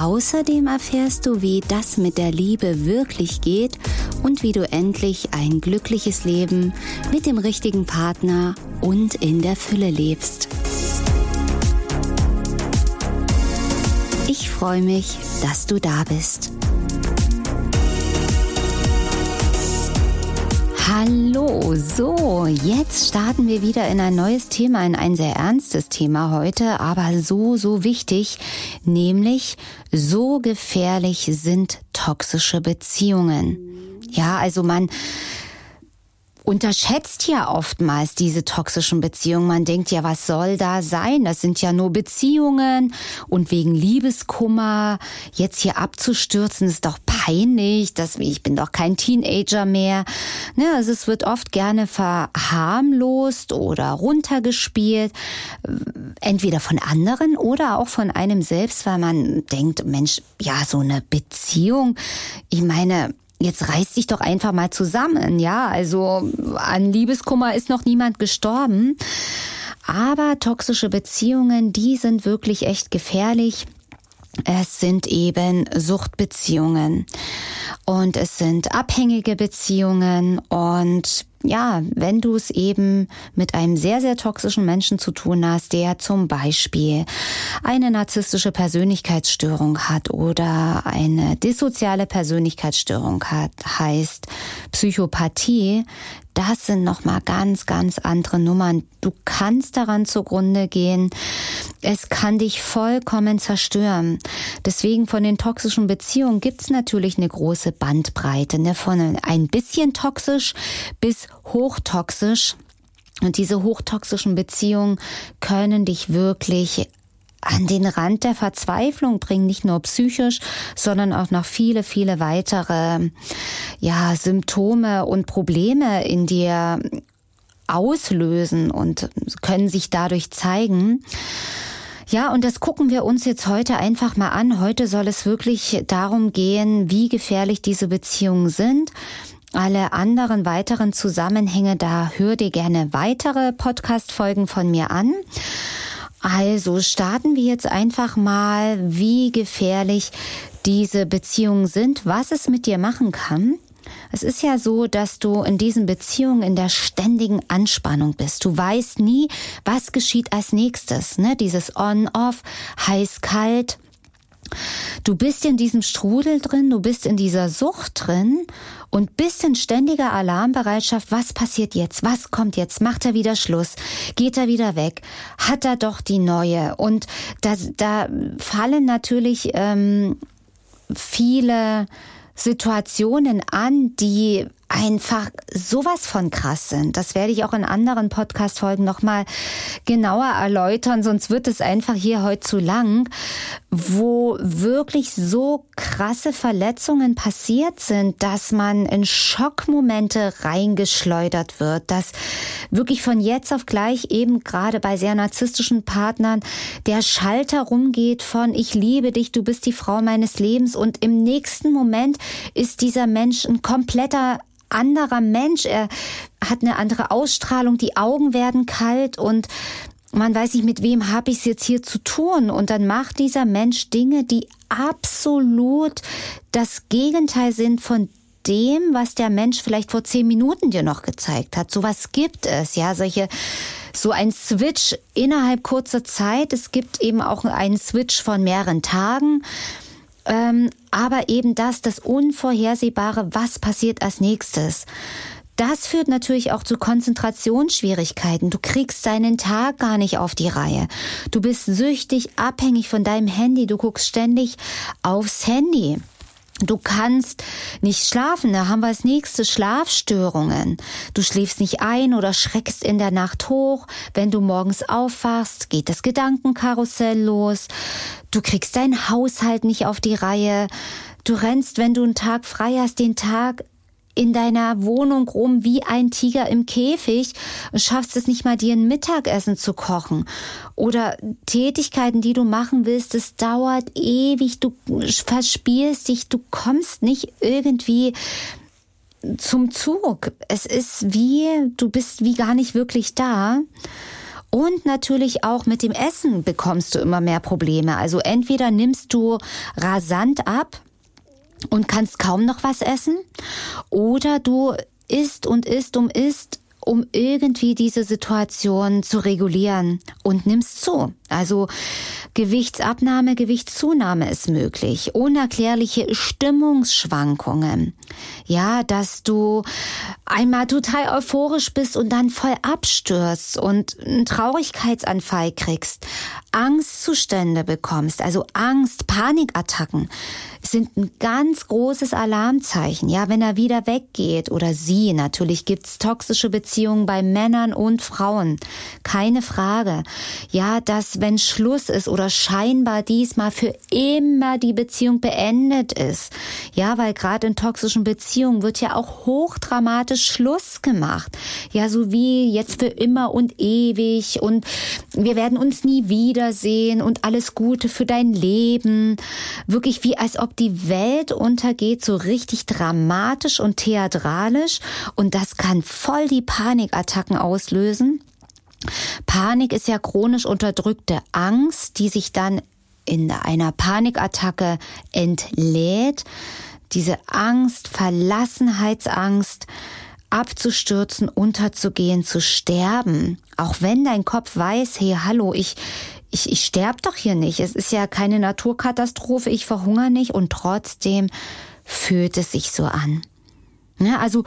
Außerdem erfährst du, wie das mit der Liebe wirklich geht und wie du endlich ein glückliches Leben mit dem richtigen Partner und in der Fülle lebst. Ich freue mich, dass du da bist. Hallo, so, jetzt starten wir wieder in ein neues Thema, in ein sehr ernstes Thema heute, aber so, so wichtig, nämlich so gefährlich sind toxische Beziehungen. Ja, also man unterschätzt ja oftmals diese toxischen Beziehungen. Man denkt ja, was soll da sein? Das sind ja nur Beziehungen und wegen Liebeskummer jetzt hier abzustürzen ist doch peinlich. Das, ich bin doch kein Teenager mehr. Ne, also es wird oft gerne verharmlost oder runtergespielt, entweder von anderen oder auch von einem selbst, weil man denkt, Mensch, ja, so eine Beziehung. Ich meine, jetzt reiß dich doch einfach mal zusammen. Ja, also an Liebeskummer ist noch niemand gestorben. Aber toxische Beziehungen, die sind wirklich echt gefährlich. Es sind eben Suchtbeziehungen und es sind abhängige Beziehungen. Und ja, wenn du es eben mit einem sehr, sehr toxischen Menschen zu tun hast, der zum Beispiel eine narzisstische Persönlichkeitsstörung hat oder eine dissoziale Persönlichkeitsstörung hat, heißt Psychopathie, das sind nochmal ganz, ganz andere Nummern. Du kannst daran zugrunde gehen. Es kann dich vollkommen zerstören. Deswegen von den toxischen Beziehungen gibt's natürlich eine große Bandbreite, ne? von ein bisschen toxisch bis hochtoxisch. Und diese hochtoxischen Beziehungen können dich wirklich an den Rand der Verzweiflung bringen, nicht nur psychisch, sondern auch noch viele, viele weitere, ja, Symptome und Probleme in dir auslösen und können sich dadurch zeigen. Ja, und das gucken wir uns jetzt heute einfach mal an. Heute soll es wirklich darum gehen, wie gefährlich diese Beziehungen sind. Alle anderen weiteren Zusammenhänge, da hör dir gerne weitere Podcast-Folgen von mir an. Also starten wir jetzt einfach mal, wie gefährlich diese Beziehungen sind, was es mit dir machen kann. Es ist ja so, dass du in diesen Beziehungen in der ständigen Anspannung bist. Du weißt nie, was geschieht als nächstes. Ne? Dieses On-Off, heiß-kalt. Du bist in diesem Strudel drin, du bist in dieser Sucht drin und bist in ständiger Alarmbereitschaft. Was passiert jetzt? Was kommt jetzt? Macht er wieder Schluss? Geht er wieder weg? Hat er doch die neue? Und da, da fallen natürlich ähm, viele Situationen an, die einfach sowas von krass sind. Das werde ich auch in anderen Podcast-Folgen nochmal genauer erläutern, sonst wird es einfach hier heute zu lang, wo wirklich so krasse Verletzungen passiert sind, dass man in Schockmomente reingeschleudert wird, dass wirklich von jetzt auf gleich eben gerade bei sehr narzisstischen Partnern der Schalter rumgeht von ich liebe dich, du bist die Frau meines Lebens und im nächsten Moment ist dieser Mensch ein kompletter anderer Mensch. Er hat eine andere Ausstrahlung, die Augen werden kalt und man weiß nicht, mit wem habe ich es jetzt hier zu tun. Und dann macht dieser Mensch Dinge, die absolut das Gegenteil sind von dem, was der Mensch vielleicht vor zehn Minuten dir noch gezeigt hat. Sowas gibt es, ja, solche so ein Switch innerhalb kurzer Zeit. Es gibt eben auch einen Switch von mehreren Tagen. Ähm, aber eben das, das Unvorhersehbare, was passiert als nächstes. Das führt natürlich auch zu Konzentrationsschwierigkeiten. Du kriegst deinen Tag gar nicht auf die Reihe. Du bist süchtig, abhängig von deinem Handy. Du guckst ständig aufs Handy. Du kannst nicht schlafen, da haben wir als nächstes Schlafstörungen. Du schläfst nicht ein oder schreckst in der Nacht hoch. Wenn du morgens aufwachst, geht das Gedankenkarussell los. Du kriegst deinen Haushalt nicht auf die Reihe. Du rennst, wenn du einen Tag frei hast, den Tag in deiner Wohnung rum wie ein Tiger im Käfig und schaffst es nicht mal, dir ein Mittagessen zu kochen. Oder Tätigkeiten, die du machen willst, es dauert ewig, du verspielst dich, du kommst nicht irgendwie zum Zug. Es ist wie, du bist wie gar nicht wirklich da. Und natürlich auch mit dem Essen bekommst du immer mehr Probleme. Also entweder nimmst du rasant ab, und kannst kaum noch was essen oder du isst und isst und isst um irgendwie diese Situation zu regulieren und nimmst zu. Also Gewichtsabnahme, Gewichtszunahme ist möglich. Unerklärliche Stimmungsschwankungen. Ja, dass du einmal total euphorisch bist und dann voll abstürzt und einen Traurigkeitsanfall kriegst. Angstzustände bekommst, also Angst, Panikattacken sind ein ganz großes Alarmzeichen. Ja, wenn er wieder weggeht oder sie, natürlich gibt's toxische Beziehungen bei Männern und Frauen. Keine Frage. Ja, dass wenn Schluss ist oder scheinbar diesmal für immer die Beziehung beendet ist. Ja, weil gerade in toxischen Beziehungen wird ja auch hochdramatisch Schluss gemacht. Ja, so wie jetzt für immer und ewig und wir werden uns nie wiedersehen und alles Gute für dein Leben. Wirklich wie als ob die Welt untergeht, so richtig dramatisch und theatralisch und das kann voll die Panikattacken auslösen. Panik ist ja chronisch unterdrückte Angst, die sich dann in einer Panikattacke entlädt. Diese Angst, Verlassenheitsangst, abzustürzen, unterzugehen, zu sterben. Auch wenn dein Kopf weiß, hey, hallo, ich, ich, ich sterbe doch hier nicht. Es ist ja keine Naturkatastrophe, ich verhungere nicht und trotzdem fühlt es sich so an. Ne? Also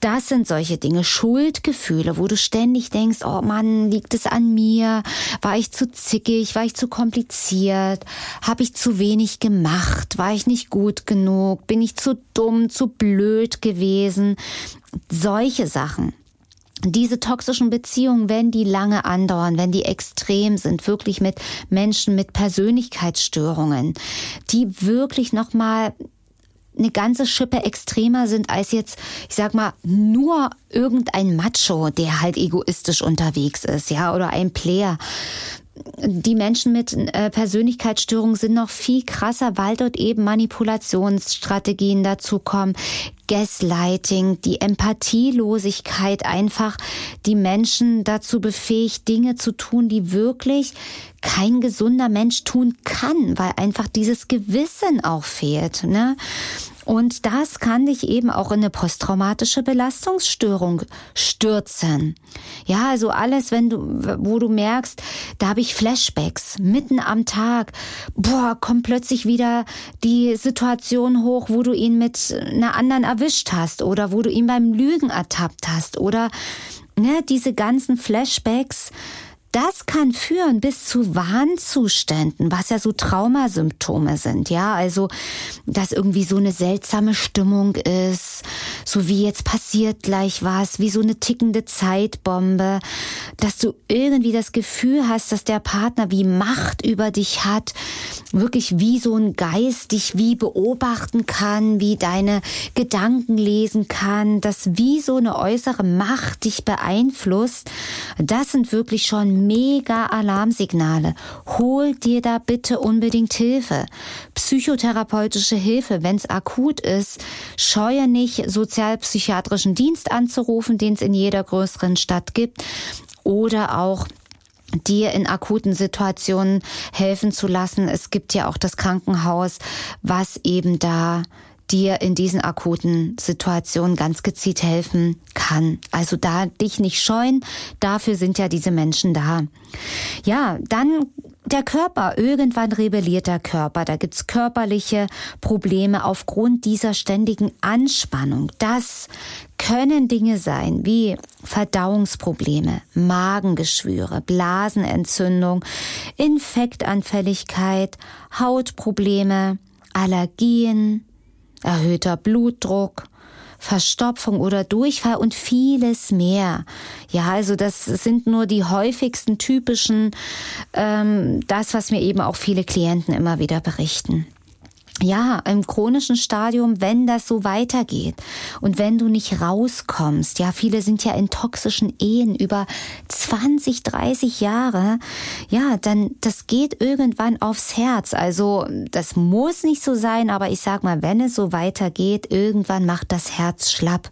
das sind solche Dinge, Schuldgefühle, wo du ständig denkst, oh Mann, liegt es an mir? War ich zu zickig? War ich zu kompliziert? Habe ich zu wenig gemacht? War ich nicht gut genug? Bin ich zu dumm, zu blöd gewesen? Solche Sachen. Diese toxischen Beziehungen, wenn die lange andauern, wenn die extrem sind, wirklich mit Menschen mit Persönlichkeitsstörungen, die wirklich nochmal eine ganze Schippe extremer sind als jetzt, ich sag mal, nur irgendein Macho, der halt egoistisch unterwegs ist, ja, oder ein Player. Die Menschen mit äh, Persönlichkeitsstörungen sind noch viel krasser, weil dort eben Manipulationsstrategien dazukommen, Gaslighting, die Empathielosigkeit einfach die Menschen dazu befähigt, Dinge zu tun, die wirklich kein gesunder Mensch tun kann, weil einfach dieses Gewissen auch fehlt. Ne? Und das kann dich eben auch in eine posttraumatische Belastungsstörung stürzen. Ja, also alles, wenn du, wo du merkst, da habe ich Flashbacks mitten am Tag. Boah, kommt plötzlich wieder die Situation hoch, wo du ihn mit einer anderen erwischt hast oder wo du ihn beim Lügen ertappt hast oder ne, diese ganzen Flashbacks das kann führen bis zu Warnzuständen, was ja so Traumasymptome sind, ja, also dass irgendwie so eine seltsame Stimmung ist, so wie jetzt passiert gleich was, wie so eine tickende Zeitbombe, dass du irgendwie das Gefühl hast, dass der Partner wie Macht über dich hat, wirklich wie so ein Geist dich wie beobachten kann, wie deine Gedanken lesen kann, dass wie so eine äußere Macht dich beeinflusst. Das sind wirklich schon mega Alarmsignale. Hol dir da bitte unbedingt Hilfe. Psychotherapeutische Hilfe, wenn es akut ist. Scheue nicht, sozialpsychiatrischen Dienst anzurufen, den es in jeder größeren Stadt gibt. Oder auch dir in akuten Situationen helfen zu lassen. Es gibt ja auch das Krankenhaus, was eben da dir in diesen akuten Situationen ganz gezielt helfen kann. Also da dich nicht scheuen, dafür sind ja diese Menschen da. Ja, dann der Körper, irgendwann rebelliert der Körper. Da gibt's körperliche Probleme aufgrund dieser ständigen Anspannung. Das können Dinge sein wie Verdauungsprobleme, Magengeschwüre, Blasenentzündung, Infektanfälligkeit, Hautprobleme, Allergien, erhöhter Blutdruck, Verstopfung oder Durchfall und vieles mehr. Ja, also das sind nur die häufigsten typischen, ähm, das, was mir eben auch viele Klienten immer wieder berichten. Ja, im chronischen Stadium, wenn das so weitergeht und wenn du nicht rauskommst, ja, viele sind ja in toxischen Ehen über 20, 30 Jahre, ja, dann das geht irgendwann aufs Herz. Also das muss nicht so sein, aber ich sag mal, wenn es so weitergeht, irgendwann macht das Herz schlapp.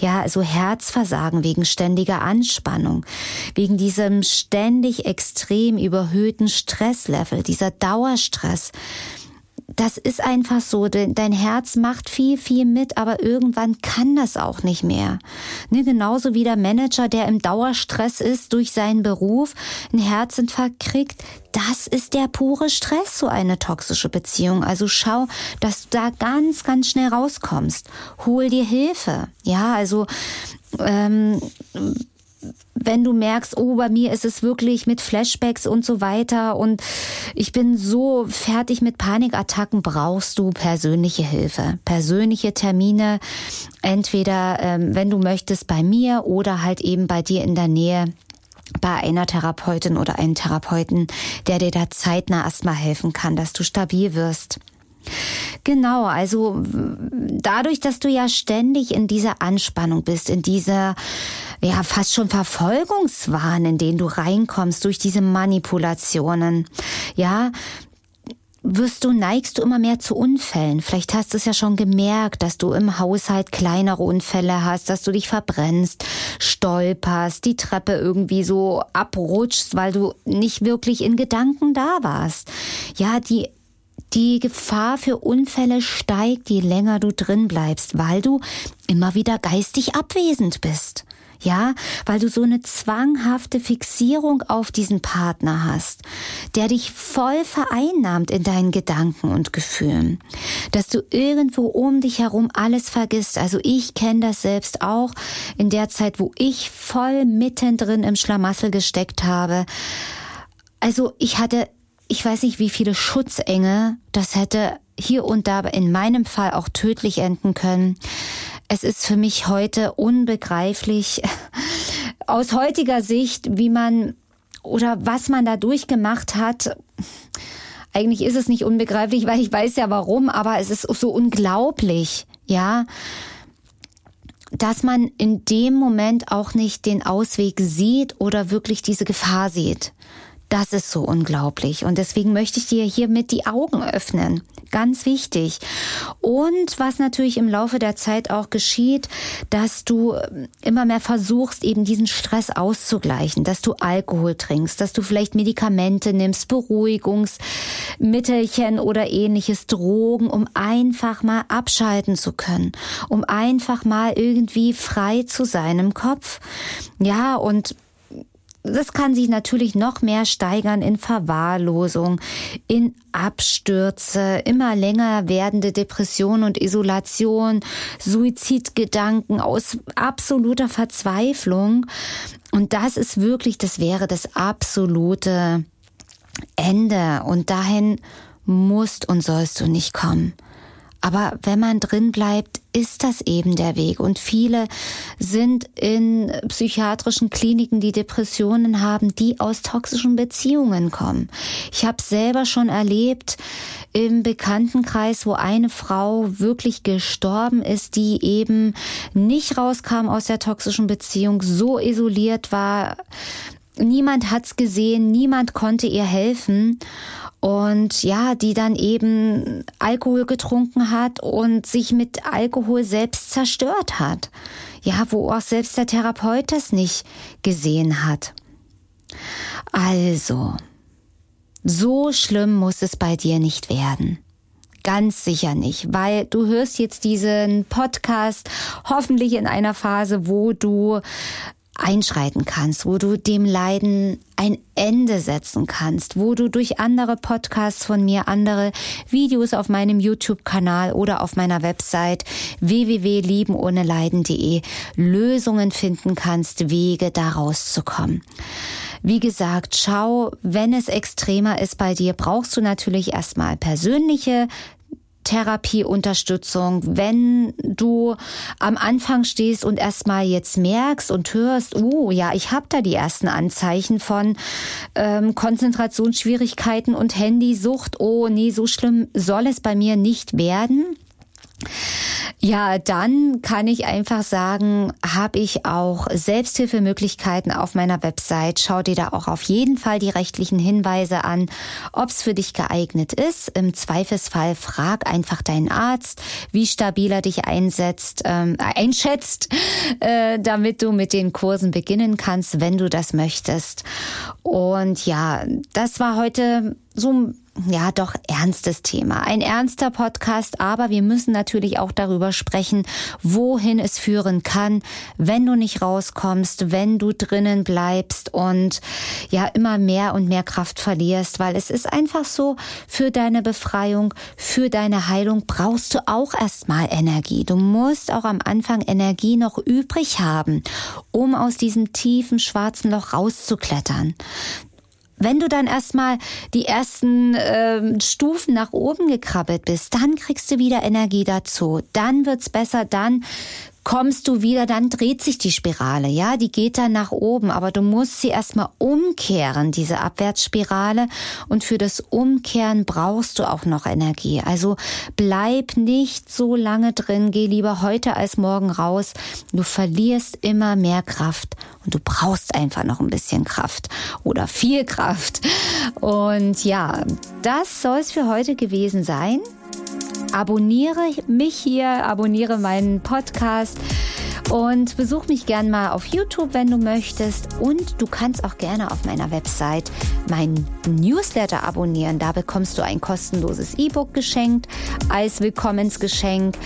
Ja, also Herzversagen wegen ständiger Anspannung, wegen diesem ständig extrem überhöhten Stresslevel, dieser Dauerstress das ist einfach so. Dein Herz macht viel, viel mit, aber irgendwann kann das auch nicht mehr. Ne, genauso wie der Manager, der im Dauerstress ist durch seinen Beruf, einen Herzinfarkt kriegt. Das ist der pure Stress, so eine toxische Beziehung. Also schau, dass du da ganz, ganz schnell rauskommst. Hol dir Hilfe. Ja, also ähm, wenn du merkst, oh, bei mir ist es wirklich mit Flashbacks und so weiter und ich bin so fertig mit Panikattacken, brauchst du persönliche Hilfe, persönliche Termine, entweder ähm, wenn du möchtest bei mir oder halt eben bei dir in der Nähe bei einer Therapeutin oder einem Therapeuten, der dir da zeitnah erstmal helfen kann, dass du stabil wirst. Genau, also dadurch, dass du ja ständig in dieser Anspannung bist, in dieser ja fast schon Verfolgungswahn, in den du reinkommst durch diese Manipulationen. Ja, wirst du, neigst du immer mehr zu Unfällen. Vielleicht hast du es ja schon gemerkt, dass du im Haushalt kleinere Unfälle hast, dass du dich verbrennst, stolperst, die Treppe irgendwie so abrutschst, weil du nicht wirklich in Gedanken da warst. Ja, die die Gefahr für Unfälle steigt, je länger du drin bleibst, weil du immer wieder geistig abwesend bist. Ja, weil du so eine zwanghafte Fixierung auf diesen Partner hast, der dich voll vereinnahmt in deinen Gedanken und Gefühlen, dass du irgendwo um dich herum alles vergisst. Also ich kenne das selbst auch in der Zeit, wo ich voll mittendrin im Schlamassel gesteckt habe. Also ich hatte, ich weiß nicht, wie viele Schutzengel, das hätte hier und da in meinem Fall auch tödlich enden können. Es ist für mich heute unbegreiflich aus heutiger Sicht, wie man oder was man da durchgemacht hat. Eigentlich ist es nicht unbegreiflich, weil ich weiß ja warum, aber es ist so unglaublich, ja, dass man in dem Moment auch nicht den Ausweg sieht oder wirklich diese Gefahr sieht. Das ist so unglaublich. Und deswegen möchte ich dir hiermit die Augen öffnen. Ganz wichtig. Und was natürlich im Laufe der Zeit auch geschieht, dass du ähm, immer mehr versuchst, eben diesen Stress auszugleichen, dass du Alkohol trinkst, dass du vielleicht Medikamente nimmst, Beruhigungsmittelchen oder ähnliches, Drogen, um einfach mal abschalten zu können, um einfach mal irgendwie frei zu sein im Kopf. Ja, und das kann sich natürlich noch mehr steigern in Verwahrlosung, in Abstürze, immer länger werdende Depression und Isolation, Suizidgedanken aus absoluter Verzweiflung. Und das ist wirklich, das wäre das absolute Ende. Und dahin musst und sollst du nicht kommen. Aber wenn man drin bleibt, ist das eben der Weg. Und viele sind in psychiatrischen Kliniken, die Depressionen haben, die aus toxischen Beziehungen kommen. Ich habe selber schon erlebt im Bekanntenkreis, wo eine Frau wirklich gestorben ist, die eben nicht rauskam aus der toxischen Beziehung, so isoliert war. Niemand hat's gesehen, niemand konnte ihr helfen und ja, die dann eben Alkohol getrunken hat und sich mit Alkohol selbst zerstört hat. Ja, wo auch selbst der Therapeut das nicht gesehen hat. Also, so schlimm muss es bei dir nicht werden. Ganz sicher nicht, weil du hörst jetzt diesen Podcast hoffentlich in einer Phase, wo du einschreiten kannst, wo du dem Leiden ein Ende setzen kannst, wo du durch andere Podcasts von mir, andere Videos auf meinem YouTube-Kanal oder auf meiner Website www.liebenohneleiden.de Lösungen finden kannst, Wege da rauszukommen. Wie gesagt, schau, wenn es extremer ist bei dir, brauchst du natürlich erstmal persönliche Therapieunterstützung, wenn du am Anfang stehst und erstmal jetzt merkst und hörst, oh ja, ich habe da die ersten Anzeichen von ähm, Konzentrationsschwierigkeiten und Handysucht, oh nee, so schlimm soll es bei mir nicht werden ja, dann kann ich einfach sagen, habe ich auch Selbsthilfemöglichkeiten auf meiner Website. Schau dir da auch auf jeden Fall die rechtlichen Hinweise an, ob es für dich geeignet ist. Im Zweifelsfall frag einfach deinen Arzt, wie stabil er dich einsetzt, ähm, einschätzt, äh, damit du mit den Kursen beginnen kannst, wenn du das möchtest. Und ja, das war heute so ja doch ernstes Thema. Ein ernster Podcast, aber wir müssen natürlich auch darüber sprechen, wohin es führen kann, wenn du nicht rauskommst, wenn du drinnen bleibst und ja immer mehr und mehr Kraft verlierst, weil es ist einfach so, für deine Befreiung, für deine Heilung brauchst du auch erstmal Energie. Du musst auch am Anfang Energie noch übrig haben, um aus diesem tiefen schwarzen Loch rauszuklettern. Wenn du dann erstmal die ersten äh, Stufen nach oben gekrabbelt bist, dann kriegst du wieder Energie dazu. Dann wird's besser, dann kommst du wieder, dann dreht sich die Spirale, ja, die geht dann nach oben, aber du musst sie erstmal umkehren, diese Abwärtsspirale und für das Umkehren brauchst du auch noch Energie. Also bleib nicht so lange drin, geh lieber heute als morgen raus. Du verlierst immer mehr Kraft und du brauchst einfach noch ein bisschen Kraft oder viel Kraft. Und ja, das soll es für heute gewesen sein abonniere mich hier, abonniere meinen Podcast und besuch mich gern mal auf YouTube, wenn du möchtest. Und du kannst auch gerne auf meiner Website meinen Newsletter abonnieren. Da bekommst du ein kostenloses E-Book geschenkt als Willkommensgeschenk.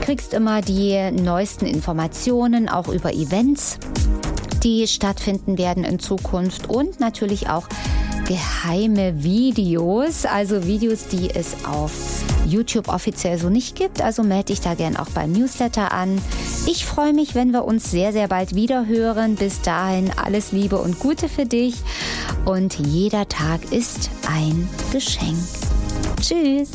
Kriegst immer die neuesten Informationen auch über Events, die stattfinden werden in Zukunft und natürlich auch geheime Videos, also Videos, die es auf YouTube offiziell so nicht gibt. Also melde dich da gern auch beim Newsletter an. Ich freue mich, wenn wir uns sehr, sehr bald wieder hören. Bis dahin alles Liebe und Gute für dich. Und jeder Tag ist ein Geschenk. Tschüss.